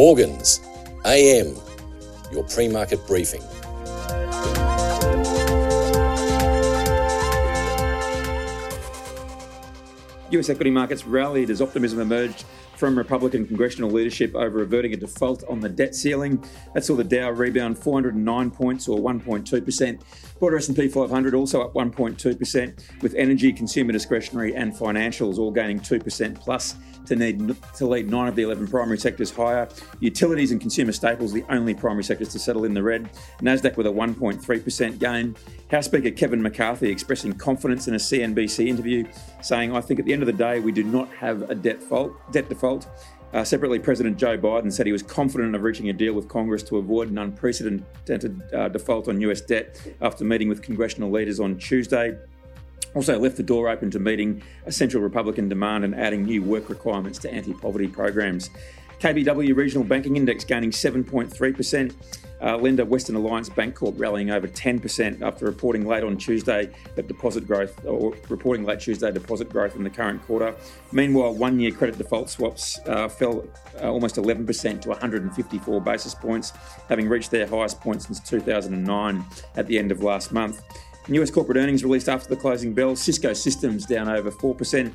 Morgans, AM, your pre market briefing. US equity markets rallied as optimism emerged from Republican congressional leadership over averting a default on the debt ceiling. That saw the Dow rebound 409 points or 1.2%. Broader S&P 500 also up 1.2%, with energy, consumer discretionary and financials all gaining 2% plus to, need, to lead nine of the 11 primary sectors higher. Utilities and consumer staples the only primary sectors to settle in the red. Nasdaq with a 1.3% gain. House Speaker Kevin McCarthy expressing confidence in a CNBC interview, saying, "I think at the end of the day we do not have a debt default. Debt default." Uh, separately, President Joe Biden said he was confident of reaching a deal with Congress to avoid an unprecedented uh, default on US debt after meeting with congressional leaders on Tuesday. Also, left the door open to meeting a central Republican demand and adding new work requirements to anti poverty programs. KBW Regional Banking Index gaining 7.3%. Uh, lender Western Alliance Bank Bancorp rallying over 10% after reporting late on Tuesday that deposit growth, or reporting late Tuesday deposit growth in the current quarter. Meanwhile, one year credit default swaps uh, fell uh, almost 11% to 154 basis points, having reached their highest point since 2009 at the end of last month. US corporate earnings released after the closing bell. Cisco Systems down over 4%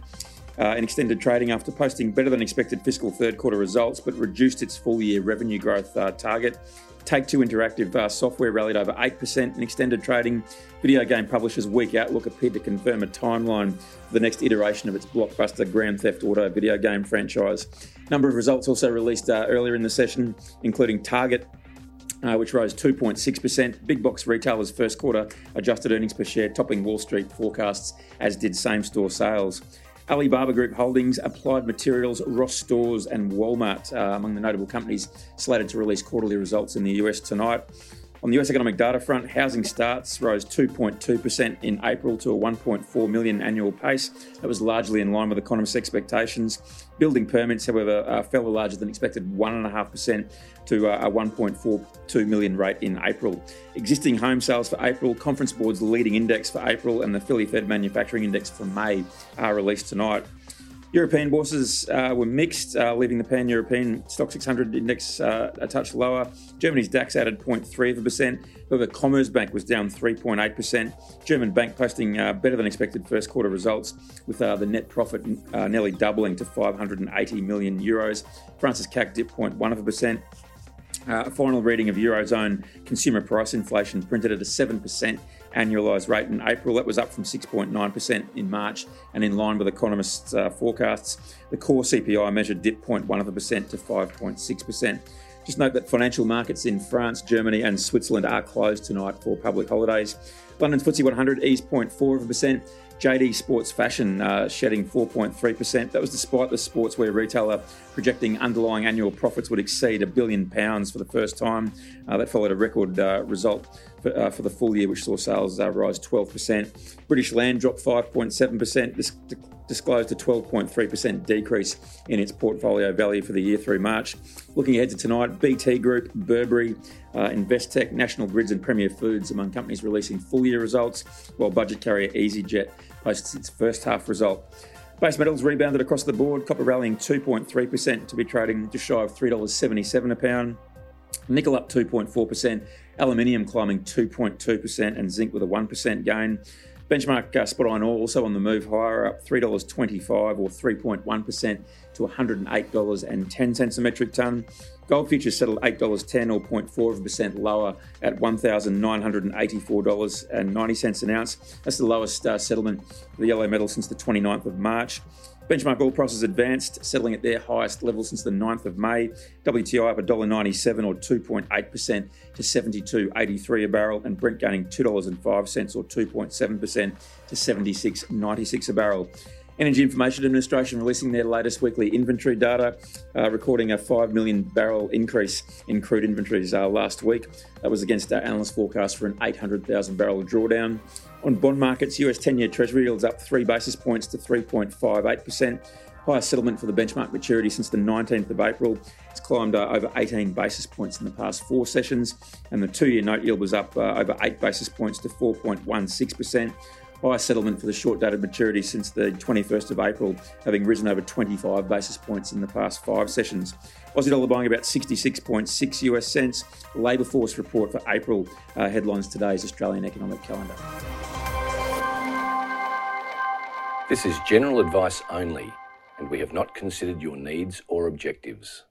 uh, in extended trading after posting better than expected fiscal third quarter results, but reduced its full year revenue growth uh, target. Take Two Interactive uh, software rallied over 8% in extended trading. Video game publishers' weak outlook appeared to confirm a timeline for the next iteration of its blockbuster Grand Theft Auto video game franchise. A number of results also released uh, earlier in the session, including Target, uh, which rose 2.6%. Big box retailers' first quarter adjusted earnings per share topping Wall Street forecasts, as did same store sales. Alibaba Group Holdings, Applied Materials, Ross Stores, and Walmart uh, among the notable companies slated to release quarterly results in the US tonight. On the US economic data front, housing starts rose 2.2% in April to a 1.4 million annual pace. That was largely in line with economists' expectations. Building permits, however, uh, fell larger than expected 1.5% to uh, a 1.42 million rate in April. Existing home sales for April, Conference Board's leading index for April, and the Philly Fed Manufacturing Index for May are released tonight. European bourses uh, were mixed, uh, leaving the pan European STOXX 600 index uh, a touch lower. Germany's DAX added 0.3%. However, Commerzbank was down 3.8%. German bank posting uh, better than expected first quarter results, with uh, the net profit uh, nearly doubling to 580 million euros. France's CAC dipped 0.1%. Uh, a final reading of Eurozone consumer price inflation printed at a 7% annualised rate in April. That was up from 6.9% in March and in line with economists' uh, forecasts. The core CPI measure dipped 0.1% to 5.6%. Just note that financial markets in France, Germany, and Switzerland are closed tonight for public holidays. London's FTSE 100 eased 0.4%. JD Sports Fashion uh, shedding 4.3%. That was despite the sportswear retailer projecting underlying annual profits would exceed a billion pounds for the first time. Uh, that followed a record uh, result for, uh, for, the full year, which saw sales uh, rise 12%. British Land dropped 5.7%. This disclosed a 12.3% decrease in its portfolio value for the year through March. Looking ahead to tonight, BT Group, Burberry, uh, Investec, National Grids, and Premier Foods among companies releasing full year results, while budget carrier EasyJet posts its first half result. Base metals rebounded across the board, copper rallying 2.3% to be trading just shy of $3.77 a pound. Nickel up 2.4%, aluminium climbing 2.2%, and zinc with a 1% gain. Benchmark uh, spot iron ore also on the move higher, up $3.25 or 3.1% to $108.10 a metric tonne. Gold futures settled $8.10 or 0.4% lower at $1,984.90 an ounce. That's the lowest uh, settlement for the yellow metal since the 29th of March. Benchmark oil prices advanced, settling at their highest level since the 9th of May. WTI up $1.97 or 2.8% to 72.83 a barrel, and Brent gaining $2.05 or 2.7% to 76.96 a barrel. Energy Information Administration releasing their latest weekly inventory data, uh, recording a 5 million barrel increase in crude inventories uh, last week. That was against our analyst forecast for an 800,000 barrel drawdown. On bond markets, US 10 year Treasury yields up 3 basis points to 3.58%. Highest settlement for the benchmark maturity since the 19th of April. It's climbed uh, over 18 basis points in the past four sessions, and the two year note yield was up uh, over 8 basis points to 4.16%. highest settlement for the short dated maturity since the 21st of April, having risen over 25 basis points in the past five sessions. Aussie dollar buying about 66.6 US cents. Labour force report for April uh, headlines today's Australian economic calendar. This is general advice only, and we have not considered your needs or objectives.